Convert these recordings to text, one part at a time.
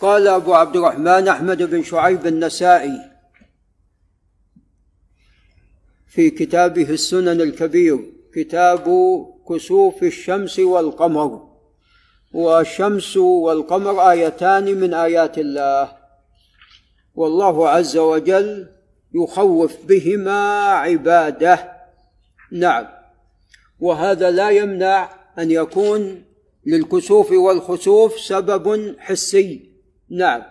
قال أبو عبد الرحمن أحمد بن شعيب النسائي في كتابه السنن الكبير كتاب كسوف الشمس والقمر. والشمس والقمر آيتان من آيات الله. والله عز وجل يخوف بهما عباده. نعم. وهذا لا يمنع أن يكون للكسوف والخسوف سبب حسي. نعم.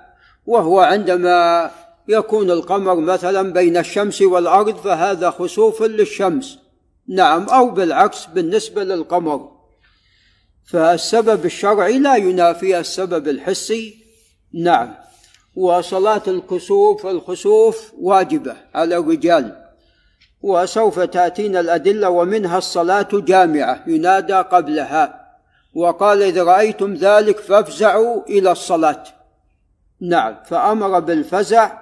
وهو عندما يكون القمر مثلا بين الشمس والأرض فهذا خسوف للشمس. نعم أو بالعكس بالنسبة للقمر. فالسبب الشرعي لا ينافي السبب الحسي. نعم. وصلاة الكسوف الخسوف واجبة على الرجال. وسوف تأتينا الأدلة ومنها الصلاة جامعة ينادى قبلها. وقال إذا رأيتم ذلك فافزعوا إلى الصلاة. نعم. فأمر بالفزع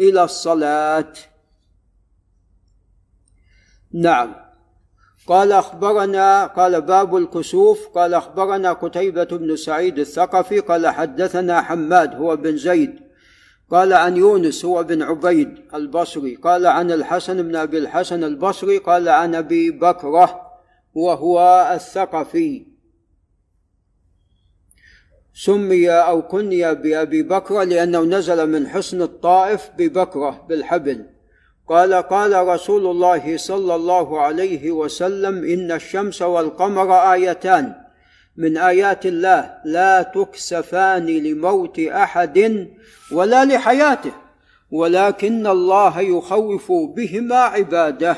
إلى الصلاة. نعم. قال أخبرنا قال باب الكسوف. قال أخبرنا قتيبة بن سعيد الثقفي. قال حدثنا حماد هو بن زيد. قال عن يونس هو بن عبيد البصري. قال عن الحسن بن أبي الحسن البصري. قال عن أبي بكرة وهو الثقفي. سمي أو كني بأبي بكره لأنه نزل من حصن الطائف ببكرة بالحبل. قال قال رسول الله صلى الله عليه وسلم إن الشمس والقمر آيتان. من آيات الله لا تكسفان لموت أحد ولا لحياته ولكن الله يخوف بهما عباده.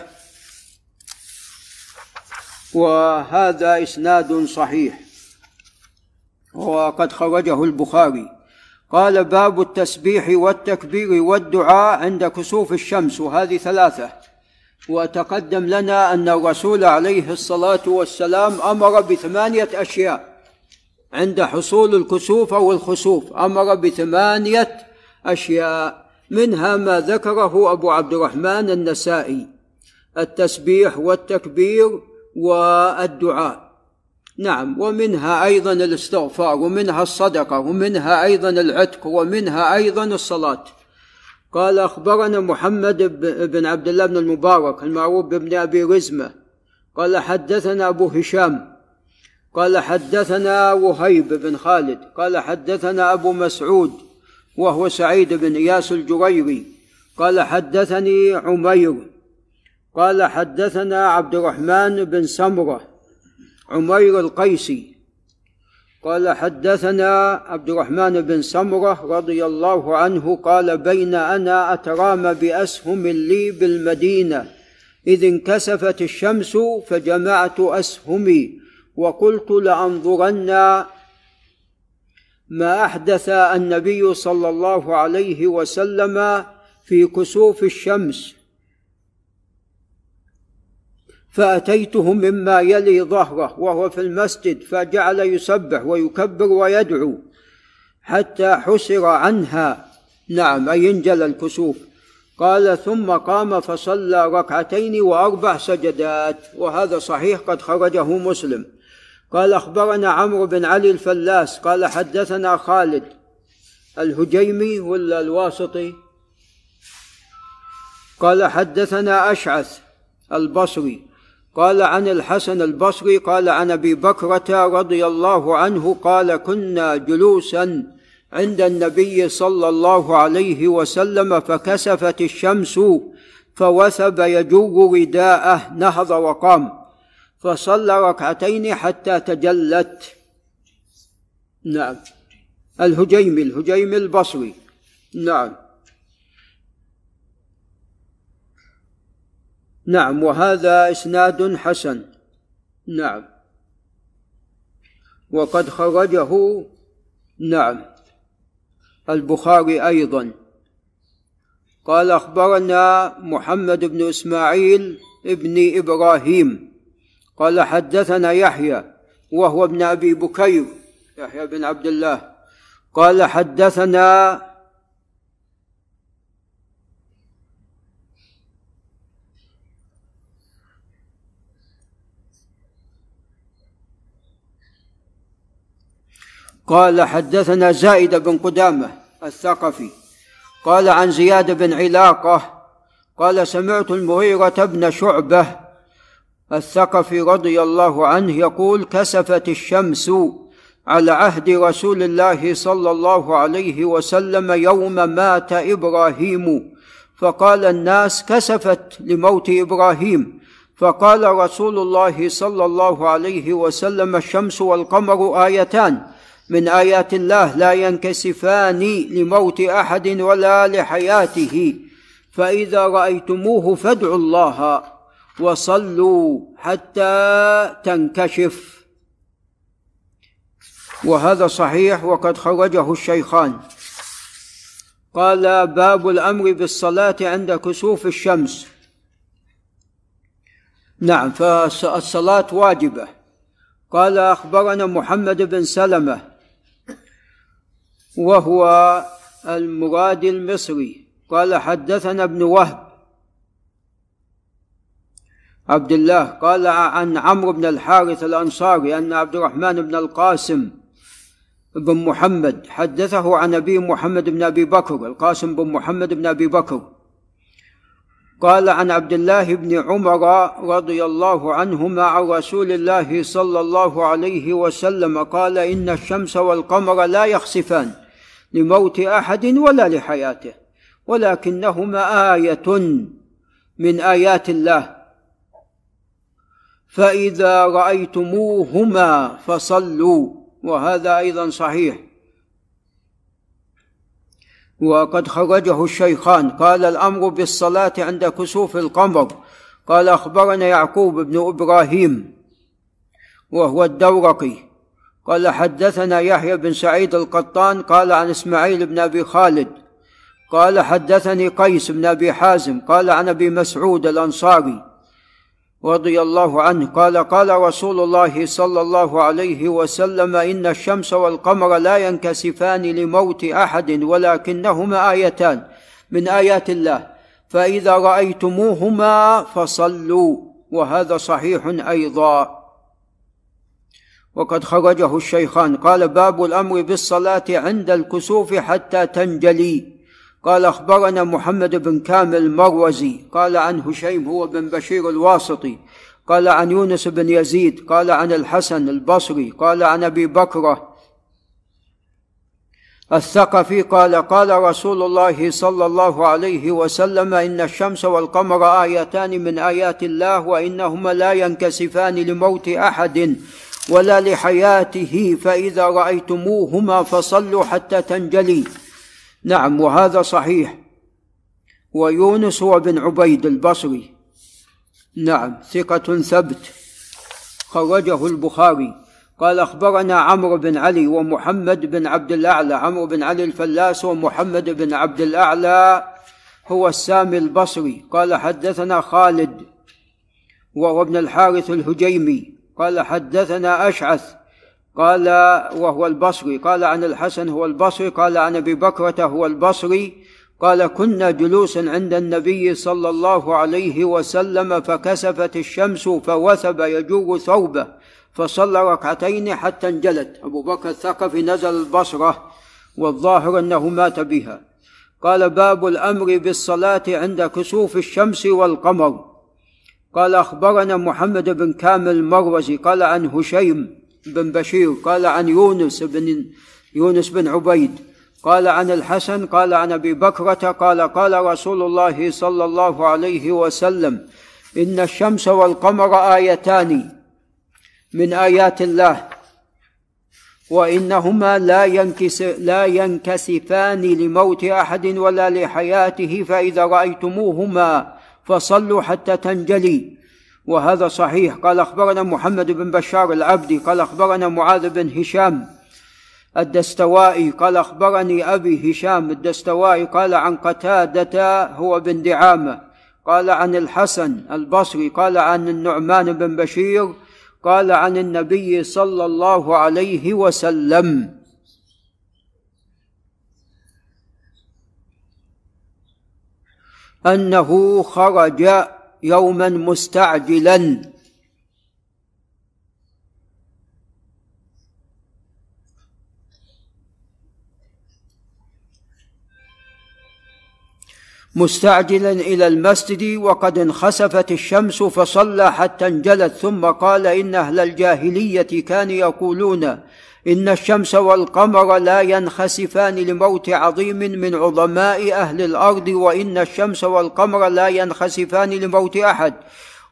وهذا إسناد صحيح. وقد خرجه البخاري. قال باب التسبيح والتكبير والدعاء عند كسوف الشمس وهذه ثلاثة. وتقدم لنا أن الرسول عليه الصلاة والسلام أمر بثمانية أشياء عند حصول الكسوف أو الخسوف أمر بثمانية أشياء منها ما ذكره أبو عبد الرحمن النسائي التسبيح والتكبير والدعاء. نعم ومنها أيضا الاستغفار ومنها الصدقة ومنها أيضا العتق ومنها أيضا الصلاة. قال أخبرنا محمد بن عبد الله بن المبارك المعروف بابن أبي رزمة. قال حدثنا أبو هشام. قال حدثنا وهيب بن خالد. قال حدثنا أبو مسعود وهو سعيد بن إياس الجريري. قال حدثني عمير. قال حدثنا عبد الرحمن بن سمرة. عمير القيسي. قال حدثنا عبد الرحمن بن سمرة رضي الله عنه قال بين أنا أترام بأسهم لي بالمدينة. إذ انكسفت الشمس فجمعت أسهمي. وقلت لأنظرن ما أحدث النبي صلى الله عليه وسلم في كسوف الشمس. فاتيته مما يلي ظهره وهو في المسجد فجعل يسبح ويكبر ويدعو حتى حسر عنها. نعم أي انجل الكسوف. قال ثم قام فصلى ركعتين وأربع سجدات وهذا صحيح قد خرجه مسلم. قال أخبرنا عمرو بن علي الفلاس قال حدثنا خالد. الهجيمي ولا الواسطي؟ قال حدثنا أشعث البصري. قال عن الحسن البصري قال عن أبي بكره رضي الله عنه قال كنا جلوسا عند النبي صلى الله عليه وسلم فكسفت الشمس فوثب يجوب رداءه نهض وقام فصلى ركعتين حتى تجلت. نعم. الهجيمي الهجيمي البصري. نعم. نعم وهذا إسناد حسن. نعم. وقد خرجه نعم. البخاري أيضا. قال أخبرنا محمد بن إسماعيل ابن إبراهيم. قال حدثنا يحيى وهو ابن أبي بكير يحيى بن عبد الله. قال حدثنا قال حدثنا زائد بن قدامة الثقفي قال عن زياد بن علاقة قال سمعت المغيرة بن شعبة الثقفي رضي الله عنه يقول كسفت الشمس على عهد رسول الله صلى الله عليه وسلم يوم مات إبراهيم. فقال الناس كسفت لموت إبراهيم. فقال رسول الله صلى الله عليه وسلم الشمس والقمر آيتان. من آيات الله لا ينكسفان لموت أحد ولا لحياته. فإذا رأيتموه فادعوا الله وصلوا حتى تنكشف. وهذا صحيح وقد خرجه الشيخان. قال باب الأمر بالصلاة عند كسوف الشمس. نعم فالصلاة واجبة. قال أخبرنا محمد بن سلمة وهو المراد المصري. قال حدثنا ابن وهب. عبد الله قال عن عمرو بن الحارث الأنصاري أن عبد الرحمن بن القاسم بن محمد حدثه عن أبي محمد بن أبي بكر القاسم بن محمد بن أبي بكر. قال عن عبد الله بن عمر رضي الله عنهما عن رسول الله صلى الله عليه وسلم قال إن الشمس والقمر لا يخسفان. لموت أحد ولا لحياته ولكنهما آية من آيات الله. فإذا رأيتموهما فصلوا وهذا أيضا صحيح. وقد خرجه الشيخان قال الأمر بالصلاة عند كسوف القمر. قال أخبرنا يعقوب بن إبراهيم وهو الدورقي. قال حدثنا يحيى بن سعيد القطان قال عن إسماعيل بن أبي خالد قال حدثني قيس بن أبي حازم قال عن أبي مسعود الأنصاري رضي الله عنه قال قال رسول الله صلى الله عليه وسلم إن الشمس والقمر لا ينكسفان لموت أحد ولكنهما آيتان من آيات الله فإذا رأيتموهما فصلوا وهذا صحيح أيضا وقد خرجه الشيخان. قال باب الأمر بالصلاة عند الكسوف حتى تنجلي. قال أخبرنا محمد بن كامل المروزي. قال عن هشيم هو بن بشير الواسطي. قال عن يونس بن يزيد. قال عن الحسن البصري. قال عن أبي بكره الثقفي. قال قال رسول الله صلى الله عليه وسلم إن الشمس والقمر آيتان من آيات الله وإنهما لا ينكسفان لموت أحد. ولا لحياته فإذا رأيتموهما فصلوا حتى تنجلي. نعم وهذا صحيح. ويونس هو بن عبيد البصري. نعم ثقة ثبت. خرجه البخاري. قال أخبرنا عمرو بن علي ومحمد بن عبد الأعلى. عمرو بن علي الفلاس ومحمد بن عبد الأعلى هو السامي البصري. قال حدثنا خالد وهو ابن الحارث الهجيمي. قال حدثنا أشعث قال وهو البصري قال عن الحسن هو البصري قال عن أبي بكرة هو البصري قال كنا جلوسا عند النبي صلى الله عليه وسلم فكسفت الشمس فوثب يجور ثوبه فصلى ركعتين حتى انجلت. أبو بكر الثقفي نزل البصرة والظاهر أنه مات بها. قال باب الأمر بالصلاة عند كسوف الشمس والقمر. قال أخبرنا محمد بن كامل المروزي قال عن هشيم بن بشير قال عن يونس بن يونس بن عبيد قال عن الحسن قال عن أبي بكرة قال قال رسول الله صلى الله عليه وسلم إن الشمس والقمر آيتان من آيات الله وإنهما لا ينكس لا ينكسفان لموت أحد ولا لحياته فإذا رأيتموهما فصلوا حتى تنجلي. وهذا صحيح. قال أخبرنا محمد بن بشار العبدي قال أخبرنا معاذ بن هشام الدستوائي قال أخبرني أبي هشام الدستوائي قال عن قتادة هو بن دعامة قال عن الحسن البصري قال عن النعمان بن بشير قال عن النبي صلى الله عليه وسلم. أنه خرج يوما مستعجلا. مستعجلا إلى المسجد وقد انخسفت الشمس فصلى حتى انجلت ثم قال إن أهل الجاهلية كانوا يقولون إن الشمس والقمر لا ينخسفان لموت عظيم من عظماء أهل الأرض وإن الشمس والقمر لا ينخسفان لموت أحد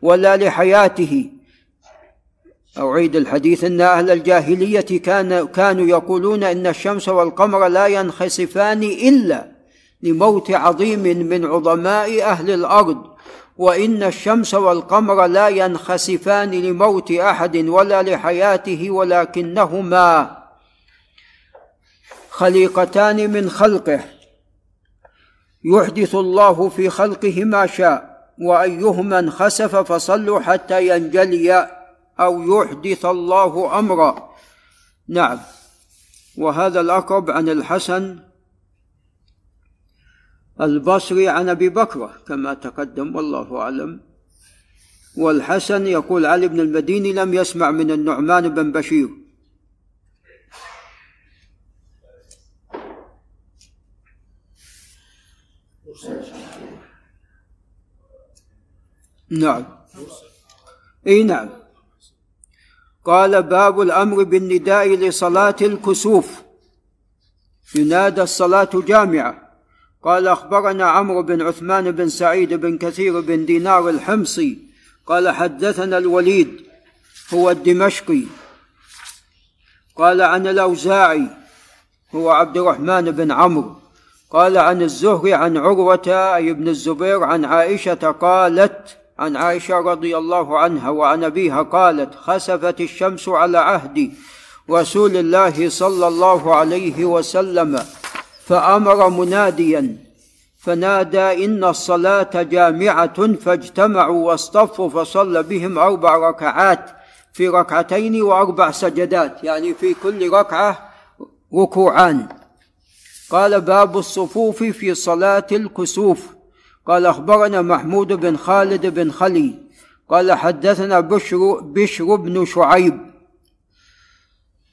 ولا لحياته. أعيد الحديث أن أهل الجاهلية كان كانوا يقولون إن الشمس والقمر لا ينخسفان إلا لموت عظيم من عظماء أهل الأرض. وإن الشمس والقمر لا ينخسفان لموت أحد ولا لحياته ولكنهما خليقتان من خلقه. يحدث الله في خلقه ما شاء وأيهما انخسف فصلوا حتى ينجلي أو يحدث الله أمرا. نعم. وهذا الأقرب عن الحسن البصري عن أبي بكره كما تقدم والله أعلم. والحسن يقول علي بن المديني لم يسمع من النعمان بن بشير. نعم. إي نعم. قال باب الأمر بالنداء لصلاة الكسوف. ينادى الصلاة جامعة. قال أخبرنا عمرو بن عثمان بن سعيد بن كثير بن دينار الحمصي قال حدثنا الوليد هو الدمشقي. قال عن الأوزاعي هو عبد الرحمن بن عمرو. قال عن الزهري عن عروة اي بن الزبير عن عائشة قالت عن عائشة رضي الله عنها وعن أبيها قالت خسفت الشمس على عهد رسول الله صلى الله عليه وسلم. فأمر مناديا فنادى إن الصلاة جامعة فاجتمعوا واصطفوا فصلى بهم أربع ركعات في ركعتين وأربع سجدات يعني في كل ركعة ركوعان. قال باب الصفوف في صلاة الكسوف. قال أخبرنا محمود بن خالد بن خلي. قال حدثنا بشر بشر بن شعيب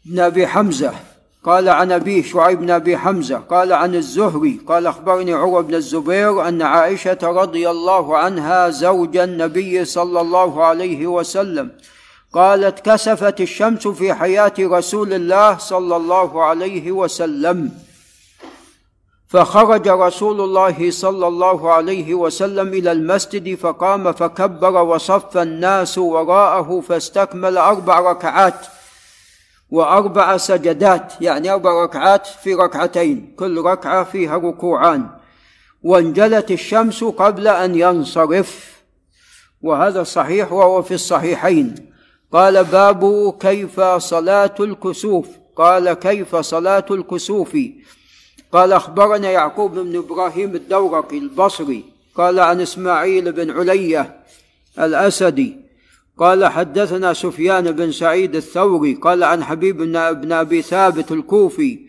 بن أبي حمزة. قال عن أبيه شعيب بن أبي حمزة قال عن الزهري قال أخبرني عروة بن الزبير أن عائشة رضي الله عنها زوج النبي صلى الله عليه وسلم. قالت كسفت الشمس في حياة رسول الله صلى الله عليه وسلم. فخرج رسول الله صلى الله عليه وسلم إلى المسجد فقام فكبر وصف الناس وراءه فاستكمل أربع ركعات. وأربع سجدات يعني أربع ركعات في ركعتين كل ركعة فيها ركوعان. وانجلت الشمس قبل أن ينصرف. وهذا صحيح وهو في الصحيحين. قال باب كيف صلاة الكسوف؟ قال كيف صلاة الكسوف؟ قال أخبرنا يعقوب بن إبراهيم الدورقي البصري قال عن إسماعيل بن علية الأسدي قال حدثنا سفيان بن سعيد الثوري قال عن حبيب بن أبي ثابت الكوفي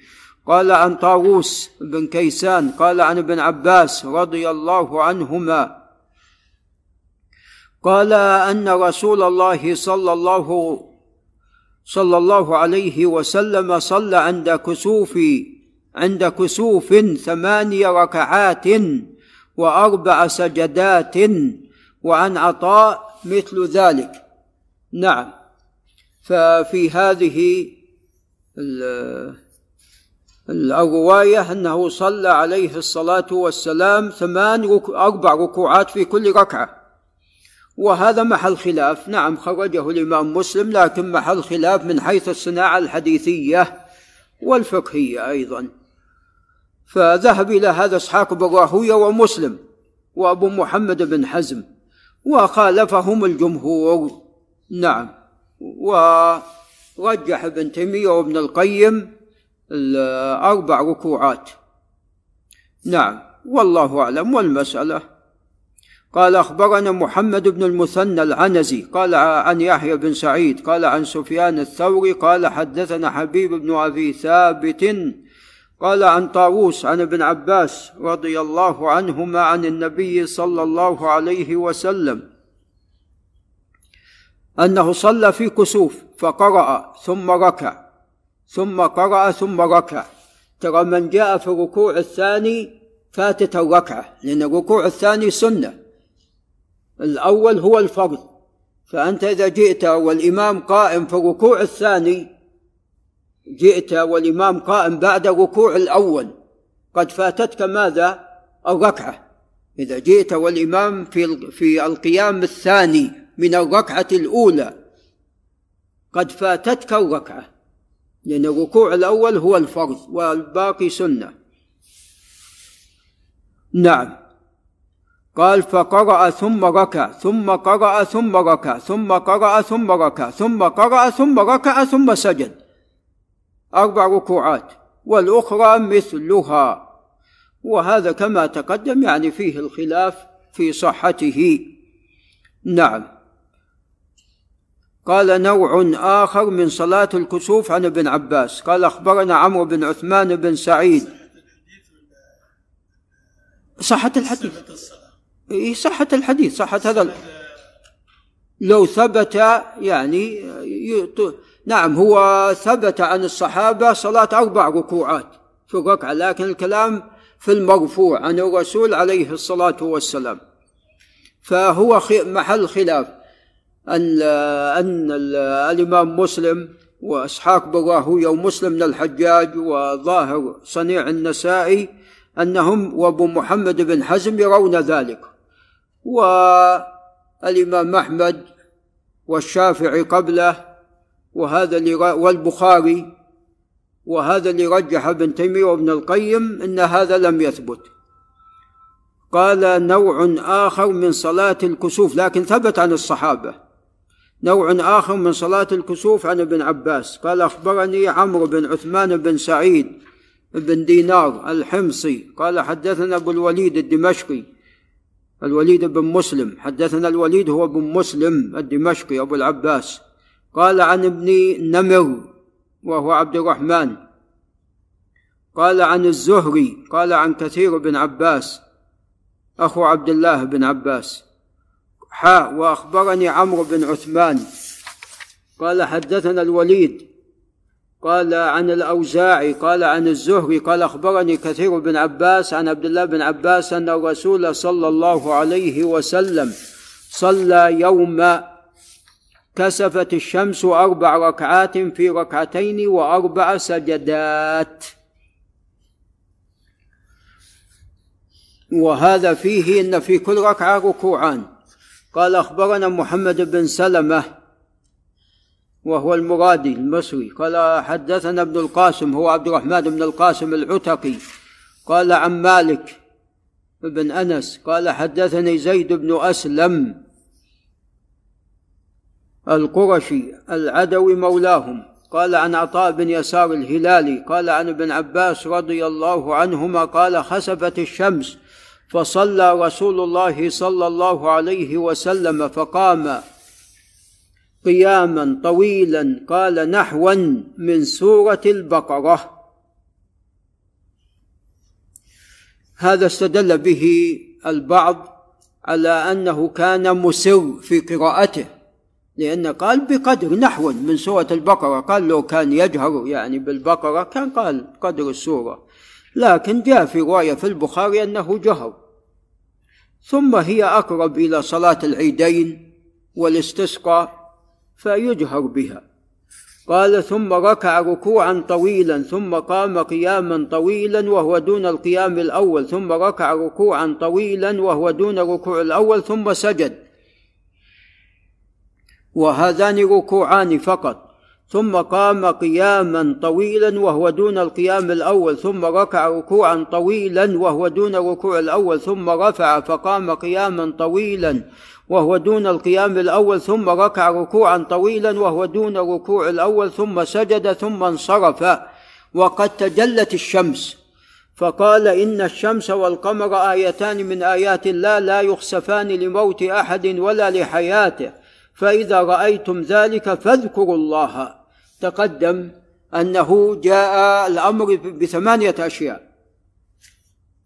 قال عن طاووس بن كيسان قال عن ابن عباس رضي الله عنهما قال أن رسول الله صلى الله صلى الله عليه وسلم صلى عند كسوف عند كسوف ثماني ركعات وأربع سجدات وعن عطاء مثل ذلك. نعم. ففي هذه الرواية أنه صلى عليه الصلاة والسلام ثمان أربع ركوعات في كل ركعة. وهذا محل خلاف. نعم خرجه الإمام مسلم لكن محل خلاف من حيث الصناعة الحديثية والفقهية أيضا. فذهب إلى هذا إسحاق بن راهوية ومسلم وأبو محمد بن حزم. وخالفهم الجمهور. نعم. ورجح ابن تيمية وابن القيم الأربع ركوعات. نعم. والله أعلم. والمسألة. قال أخبرنا محمد بن المثنى العنزي. قال عن يحيى بن سعيد. قال عن سفيان الثوري. قال حدثنا حبيب بن أبي ثابت قال عن طاووس عن ابن عباس رضي الله عنهما عن النبي صلى الله عليه وسلم أنه صلى في كسوف فقرأ ثم ركع ثم قرأ ثم ركع. ترى من جاء في الركوع الثاني فاتت الركعة لأن الركوع الثاني سنة. الأول هو الفرض. فأنت إذا جئت والإمام قائم في الركوع الثاني جئت والإمام قائم بعد الركوع الأول. قد فاتتك ماذا؟ الركعة. إذا جئت والإمام في في القيام الثاني من الركعة الأولى قد فاتتك الركعة. لأن الركوع الأول هو الفرض والباقي سنة. نعم. قال فقرأ ثم ركع ثم قرأ ثم ركع ثم قرأ ثم ركع ثم قرأ ثم ركع ثم سجد. أربع ركوعات والأخرى مثلها. وهذا كما تقدم يعني فيه الخلاف في صحته. نعم. قال نوع آخر من صلاة الكسوف عن ابن عباس. قال أخبرنا عمرو بن عثمان بن سعيد. صحة الحديث. إيه صحة الحديث صحة هذا لو ثبت يعني نعم هو ثبت عن الصحابة صلاة أربع ركوعات. في الركعة لكن الكلام في المرفوع عن الرسول عليه الصلاة والسلام. فهو محل خلاف. أن أن الإمام مسلم وإسحاق بن راهوية ومسلم بن الحجاج وظاهر صنيع النسائي أنهم وأبو محمد بن حزم يرون ذلك. والإمام أحمد والشافعي قبله وهذا اللي والبخاري وهذا اللي رجح ابن تيمية وابن القيم أن هذا لم يثبت. قال نوع آخر من صلاة الكسوف لكن ثبت عن الصحابة. نوع آخر من صلاة الكسوف عن ابن عباس. قال أخبرني عمرو بن عثمان بن سعيد بن دينار الحمصي. قال حدثنا أبو الوليد الدمشقي الوليد بن مسلم. حدثنا الوليد هو بن مسلم الدمشقي أبو العباس. قال عن ابن نمر وهو عبد الرحمن. قال عن الزهري قال عن كثير بن عباس أخو عبد الله بن عباس. حاء وأخبرني عمرو بن عثمان. قال حدثنا الوليد. قال عن الأوزاعي قال عن الزهري قال أخبرني كثير بن عباس عن عبد الله بن عباس أن الرسول صلى الله عليه وسلم صلى يوم كسفت الشمس أربع ركعات في ركعتين وأربع سجدات. وهذا فيه إن في كل ركعة ركوعان. قال أخبرنا محمد بن سلمة وهو المرادي المصري. قال حدثنا ابن القاسم هو عبد الرحمن بن القاسم العتقي. قال عن مالك بن أنس قال حدثني زيد بن أسلم. القرشي العدوي مولاهم. قال عن عطاء بن يسار الهلالي قال عن ابن عباس رضي الله عنهما قال خسفت الشمس فصلى رسول الله صلى الله عليه وسلم فقام قياما طويلا قال نحوا من سورة البقرة. هذا استدل به البعض على أنه كان مسر في قراءته. لأن قال بقدر نحو من سورة البقرة. قال لو كان يجهر يعني بالبقرة كان قال قدر السورة. لكن جاء في رواية في البخاري أنه جهر. ثم هي أقرب إلى صلاة العيدين والاستسقاء فيجهر بها. قال ثم ركع ركوعا طويلا ثم قام قياما طويلا وهو دون القيام الأول ثم ركع ركوعا طويلا وهو دون الركوع الأول ثم سجد. وهذان ركوعان فقط. ثم قام قياما طويلا وهو دون القيام الأول ثم ركع ركوعا طويلا وهو دون الركوع الأول ثم رفع فقام قياما طويلا وهو دون القيام الأول ثم ركع ركوعا طويلا وهو دون الركوع الأول ثم سجد ثم انصرف. وقد تجلت الشمس. فقال إن الشمس والقمر آيتان من آيات الله لا يخسفان لموت أحد ولا لحياته. فإذا رأيتم ذلك فاذكروا الله. تقدم أنه جاء الأمر بثمانية أشياء.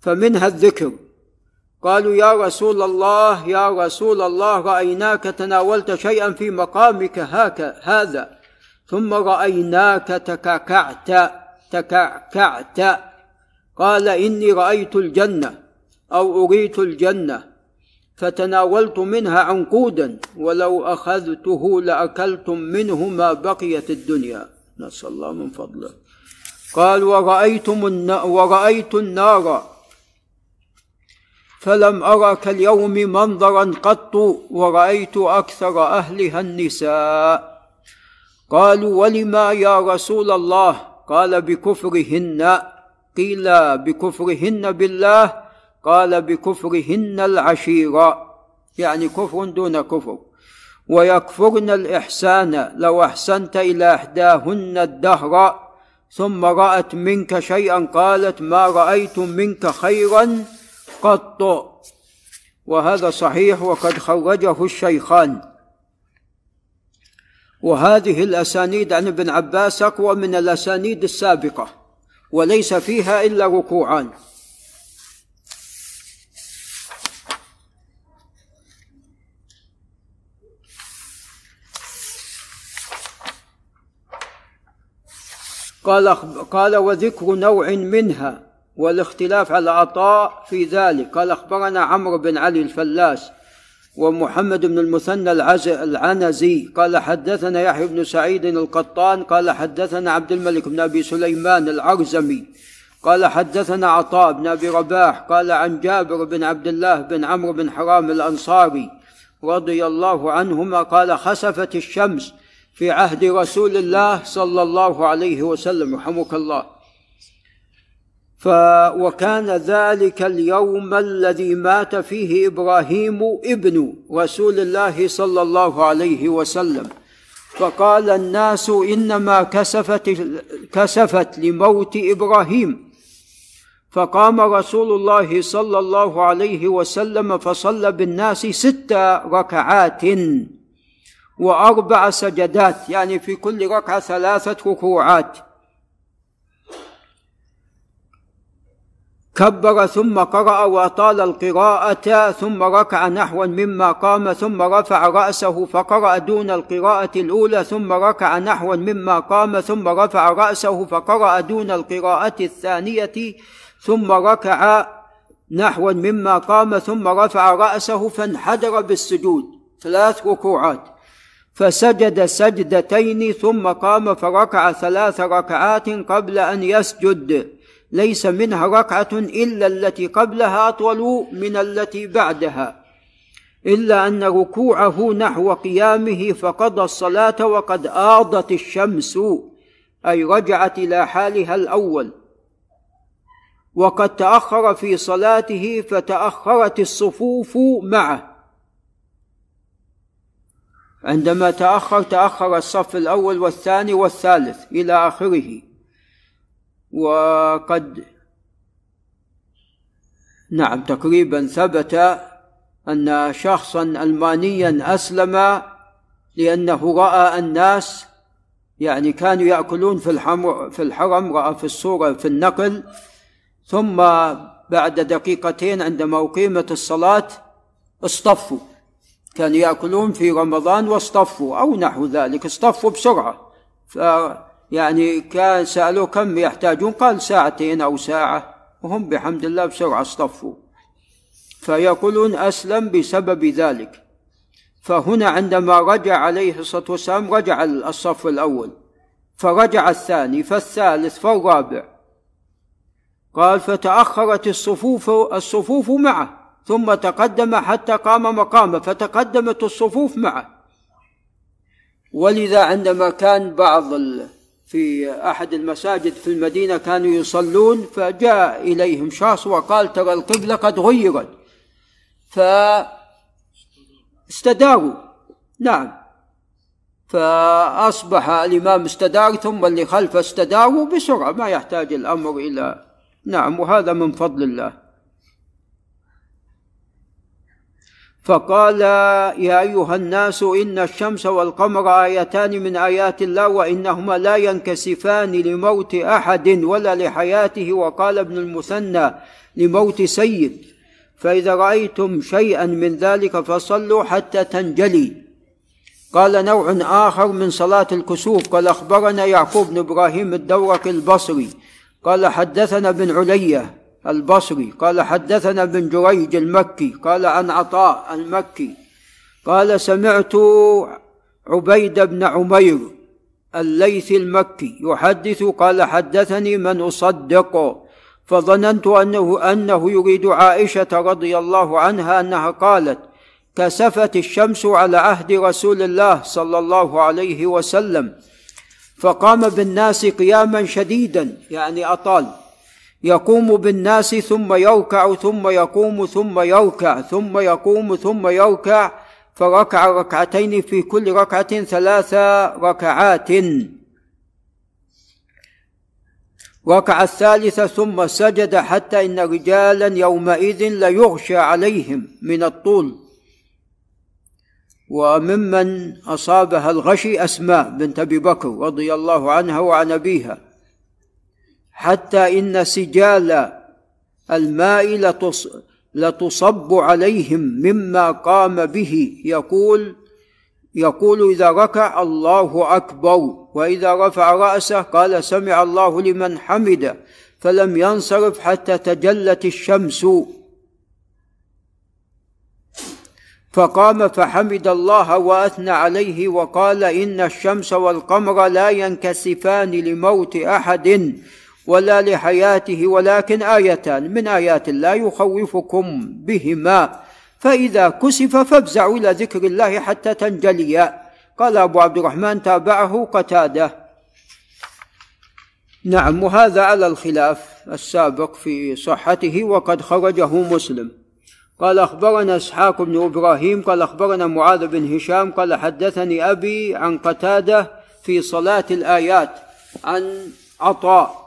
فمنها الذكر. قالوا يا رسول الله يا رسول الله رأيناك تناولت شيئا في مقامك هاك هذا. ثم رأيناك تكعكعت تكعكعت. قال إني رأيت الجنة أو أريت الجنة. فتناولت منها عنقودا ولو أخذته لأكلتم منه ما بقيت الدنيا. نسأل الله من فضله. قال ورأيتم ورأيت النار. فلم أرى كاليوم منظرا قط ورأيت أكثر أهلها النساء. قالوا ولما يا رسول الله؟ قال بكفرهن. قيل بكفرهن بالله. قال بكفرهن العشيرة يعني كفر دون كفر. ويكفرن الإحسان. لو أحسنت إلى إحداهن الدهر ثم رأت منك شيئا قالت ما رأيت منك خيرا قط. وهذا صحيح وقد خرجه الشيخان. وهذه الأسانيد عن ابن عباس أقوى من الأسانيد السابقة. وليس فيها إلا ركوعان. قال قال وذكر نوع منها والاختلاف على عطاء في ذلك. قال أخبرنا عمرو بن علي الفلاس ومحمد بن المثنى العنزي. قال حدثنا يحيى بن سعيد القطان. قال حدثنا عبد الملك بن أبي سليمان العرزمي قال حدثنا عطاء بن أبي رباح. قال عن جابر بن عبد الله بن عمرو بن حرام الأنصاري رضي الله عنهما قال خسفت الشمس في عهد رسول الله صلى الله عليه وسلم رحمك الله. ف وكان ذلك اليوم الذي مات فيه إبراهيم ابن رسول الله صلى الله عليه وسلم. فقال الناس إنما كسفت كسفت لموت إبراهيم. فقام رسول الله صلى الله عليه وسلم فصلى بالناس ست ركعات. وأربع سجدات يعني في كل ركعة ثلاثة ركوعات. كبر ثم قرأ وأطال القراءة ثم ركع نحوا مما قام ثم رفع رأسه فقرأ دون القراءة الأولى ثم ركع نحوا مما قام ثم رفع رأسه فقرأ دون القراءة الثانية ثم ركع نحوا مما قام ثم رفع رأسه فانحدر بالسجود. ثلاث ركوعات. فسجد سجدتين ثم قام فركع ثلاث ركعات قبل أن يسجد. ليس منها ركعة إلا التي قبلها أطول من التي بعدها. إلا أن ركوعه نحو قيامه فقضى الصلاة وقد آضت الشمس أي رجعت إلى حالها الأول. وقد تأخر في صلاته فتأخرت الصفوف معه. عندما تأخر تأخر الصف الأول والثاني والثالث إلى آخره. وقد نعم تقريبا ثبت أن شخصا ألمانيا أسلم لأنه رأى الناس يعني كانوا يأكلون في الحرم في الحرم رأى في الصورة في النقل. ثم بعد دقيقتين عندما أقيمت الصلاة اصطفوا. كانوا يأكلون في رمضان واصطفوا أو نحو ذلك اصطفوا بسرعة. ف يعني كان سالوه كم يحتاجون قال ساعتين أو ساعة وهم بحمد الله بسرعة اصطفوا. فيقولون أسلم بسبب ذلك. فهنا عندما رجع عليه الصلاة والسلام رجع الصف الأول فرجع الثاني فالثالث فالرابع. قال فتأخرت الصفوف الصفوف معه. ثم تقدم حتى قام مقامه فتقدمت الصفوف معه. ولذا عندما كان بعض في أحد المساجد في المدينة كانوا يصلون فجاء إليهم شخص وقال ترى القبلة قد غيرت. فاستداروا. نعم. فأصبح الإمام استدار ثم اللي خلفه استداروا بسرعة ما يحتاج الأمر إلى نعم. وهذا من فضل الله. فقال يا أيها الناس إن الشمس والقمر آيتان من آيات الله وإنهما لا ينكسفان لموت أحد ولا لحياته. وقال ابن المثنى لموت سيد. فإذا رأيتم شيئا من ذلك فصلوا حتى تنجلي. قال نوع آخر من صلاة الكسوف. قال أخبرنا يعقوب بن إبراهيم الدورق البصري. قال حدثنا بن علية. البصري. قال حدثنا بن جريج المكي. قال عن عطاء المكي. قال سمعت عبيد بن عمير الليث المكي يحدث. قال حدثني من أصدق. فظننت أنه أنه يريد عائشة رضي الله عنها أنها قالت كسفت الشمس على عهد رسول الله صلى الله عليه وسلم فقام بالناس قياما شديدا يعني أطال. يقوم بالناس ثم يركع ثم يقوم ثم يركع ثم يقوم ثم يركع فركع ركعتين في كل ركعة ثلاث ركعات. ركع الثالثة ثم سجد حتى إن رجالا يومئذ ليغشى عليهم من الطول. وممن أصابها الغشي أسماء بنت أبي بكر رضي الله عنها وعن أبيها. حتى إن سجال الماء لتص لتصب عليهم مما قام به. يقول يقول إذا ركع الله أكبر وإذا رفع رأسه قال سمع الله لمن حمده فلم ينصرف حتى تجلت الشمس. فقام فحمد الله وأثنى عليه وقال إن الشمس والقمر لا ينكسفان لموت أحد. ولا لحياته ولكن آيتان من آيات الله يخوفكم بهما. فإذا كسف فافزعوا إلى ذكر الله حتى تنجليا قال أبو عبد الرحمن تابعه قتادة. نعم وهذا على الخلاف السابق في صحته وقد خرجه مسلم. قال أخبرنا إسحاق بن إبراهيم قال أخبرنا معاذ بن هشام قال حدثني أبي عن قتادة في صلاة الآيات عن عطاء.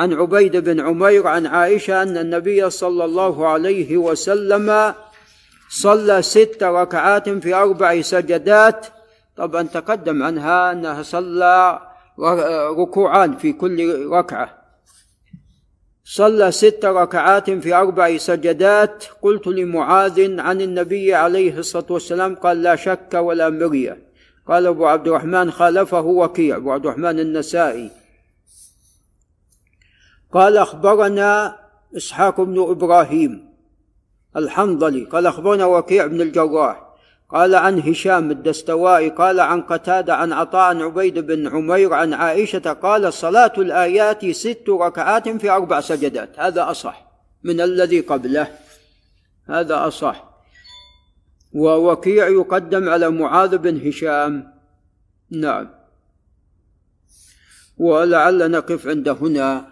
عن عبيد بن عمير عن عائشة أن النبي صلى الله عليه وسلم صلى ست ركعات في أربع سجدات. طبعا تقدم عنها أنها صلى ركوعان في كل ركعة. صلى ست ركعات في أربع سجدات. قلت لمعاذ عن النبي عليه الصلاة والسلام قال لا شك ولا مريه قال أبو عبد الرحمن خالفه وكيع. أبو عبد الرحمن النسائي. قال أخبرنا إسحاق بن إبراهيم. الحنظلي. قال أخبرنا وكيع بن الجراح. قال عن هشام الدستوائي. قال عن قتادة عن عطاء عن عبيد بن عمير عن عائشة. قال صلاة الآيات ست ركعات في أربع سجدات. هذا أصح من الذي قبله. هذا أصح. ووكيع يقدم على معاذ بن هشام. نعم. ولعل نقف عند هنا.